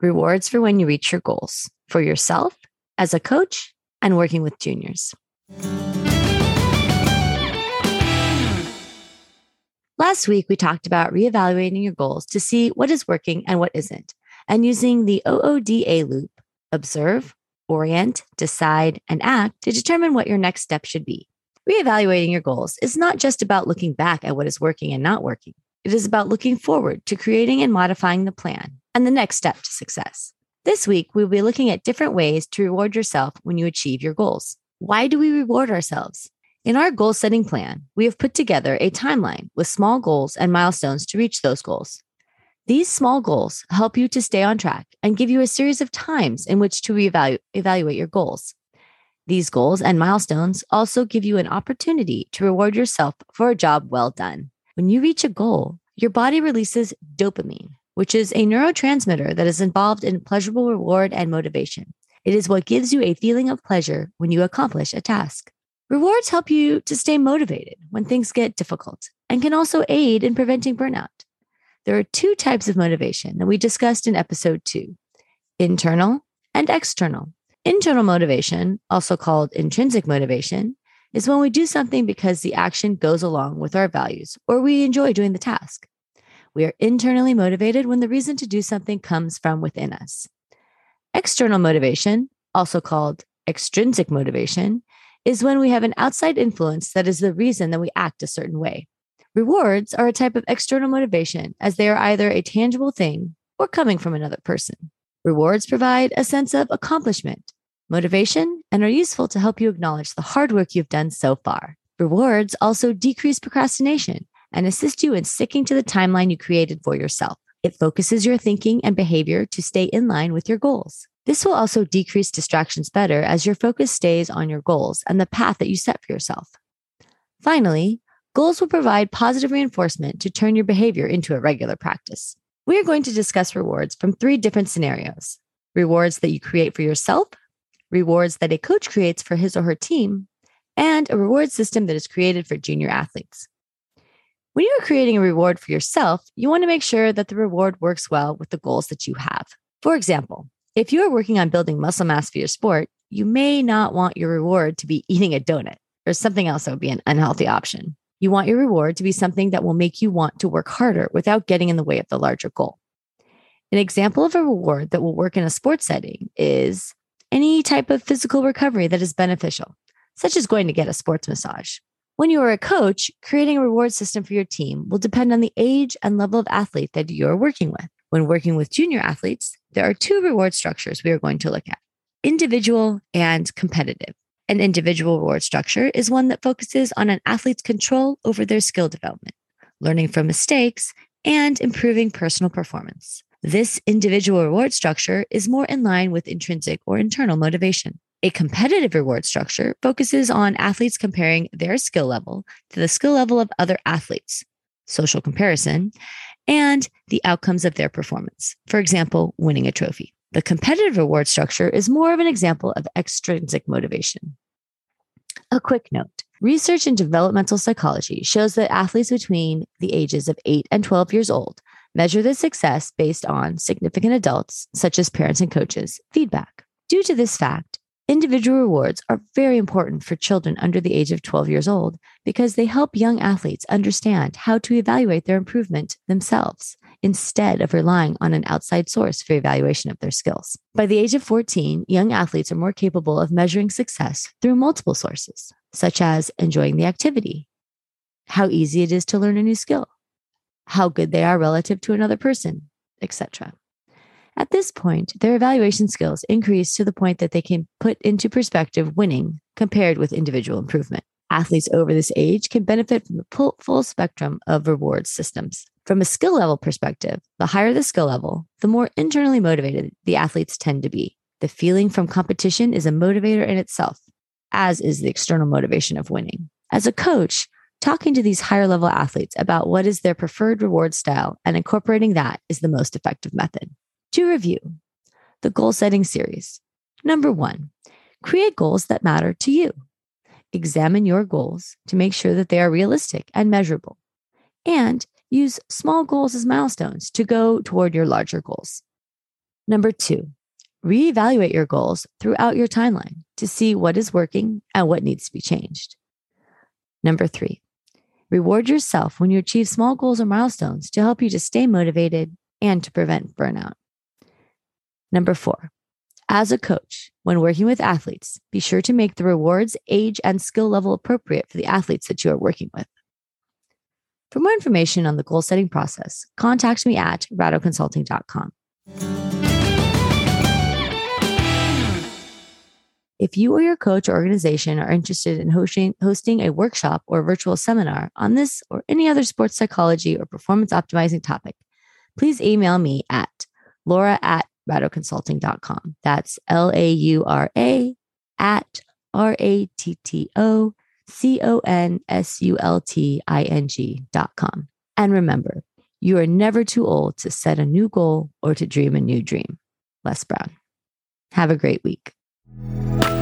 rewards for when you reach your goals for yourself, as a coach, and working with juniors. Last week, we talked about reevaluating your goals to see what is working and what isn't, and using the OODA loop observe, orient, decide, and act to determine what your next step should be. Reevaluating your goals is not just about looking back at what is working and not working. It is about looking forward to creating and modifying the plan and the next step to success. This week, we'll be looking at different ways to reward yourself when you achieve your goals. Why do we reward ourselves? In our goal setting plan, we have put together a timeline with small goals and milestones to reach those goals. These small goals help you to stay on track and give you a series of times in which to evaluate your goals. These goals and milestones also give you an opportunity to reward yourself for a job well done. When you reach a goal, your body releases dopamine, which is a neurotransmitter that is involved in pleasurable reward and motivation. It is what gives you a feeling of pleasure when you accomplish a task. Rewards help you to stay motivated when things get difficult and can also aid in preventing burnout. There are two types of motivation that we discussed in episode two internal and external. Internal motivation, also called intrinsic motivation, is when we do something because the action goes along with our values or we enjoy doing the task. We are internally motivated when the reason to do something comes from within us. External motivation, also called extrinsic motivation, is when we have an outside influence that is the reason that we act a certain way. Rewards are a type of external motivation as they are either a tangible thing or coming from another person. Rewards provide a sense of accomplishment, motivation, and are useful to help you acknowledge the hard work you've done so far. Rewards also decrease procrastination and assist you in sticking to the timeline you created for yourself. It focuses your thinking and behavior to stay in line with your goals. This will also decrease distractions better as your focus stays on your goals and the path that you set for yourself. Finally, goals will provide positive reinforcement to turn your behavior into a regular practice. We are going to discuss rewards from three different scenarios rewards that you create for yourself, rewards that a coach creates for his or her team, and a reward system that is created for junior athletes. When you are creating a reward for yourself, you want to make sure that the reward works well with the goals that you have. For example, if you are working on building muscle mass for your sport, you may not want your reward to be eating a donut or something else that would be an unhealthy option. You want your reward to be something that will make you want to work harder without getting in the way of the larger goal. An example of a reward that will work in a sports setting is any type of physical recovery that is beneficial, such as going to get a sports massage. When you are a coach, creating a reward system for your team will depend on the age and level of athlete that you are working with. When working with junior athletes, there are two reward structures we are going to look at individual and competitive. An individual reward structure is one that focuses on an athlete's control over their skill development, learning from mistakes, and improving personal performance. This individual reward structure is more in line with intrinsic or internal motivation. A competitive reward structure focuses on athletes comparing their skill level to the skill level of other athletes, social comparison, and the outcomes of their performance. For example, winning a trophy. The competitive reward structure is more of an example of extrinsic motivation. A quick note research in developmental psychology shows that athletes between the ages of 8 and 12 years old measure the success based on significant adults, such as parents and coaches, feedback. Due to this fact, Individual rewards are very important for children under the age of 12 years old because they help young athletes understand how to evaluate their improvement themselves instead of relying on an outside source for evaluation of their skills. By the age of 14, young athletes are more capable of measuring success through multiple sources, such as enjoying the activity, how easy it is to learn a new skill, how good they are relative to another person, etc. At this point, their evaluation skills increase to the point that they can put into perspective winning compared with individual improvement. Athletes over this age can benefit from the full spectrum of reward systems. From a skill level perspective, the higher the skill level, the more internally motivated the athletes tend to be. The feeling from competition is a motivator in itself, as is the external motivation of winning. As a coach, talking to these higher level athletes about what is their preferred reward style and incorporating that is the most effective method. To review the goal setting series. Number one, create goals that matter to you. Examine your goals to make sure that they are realistic and measurable. And use small goals as milestones to go toward your larger goals. Number two, reevaluate your goals throughout your timeline to see what is working and what needs to be changed. Number three, reward yourself when you achieve small goals or milestones to help you to stay motivated and to prevent burnout. Number four, as a coach, when working with athletes, be sure to make the rewards, age, and skill level appropriate for the athletes that you are working with. For more information on the goal setting process, contact me at rattoconsulting.com. If you or your coach or organization are interested in hosting, hosting a workshop or virtual seminar on this or any other sports psychology or performance optimizing topic, please email me at laura at rattoconsulting.com. That's L A U R A at R A T T O C O N S U L T I N G.com. And remember, you are never too old to set a new goal or to dream a new dream. Les Brown. Have a great week. Bye.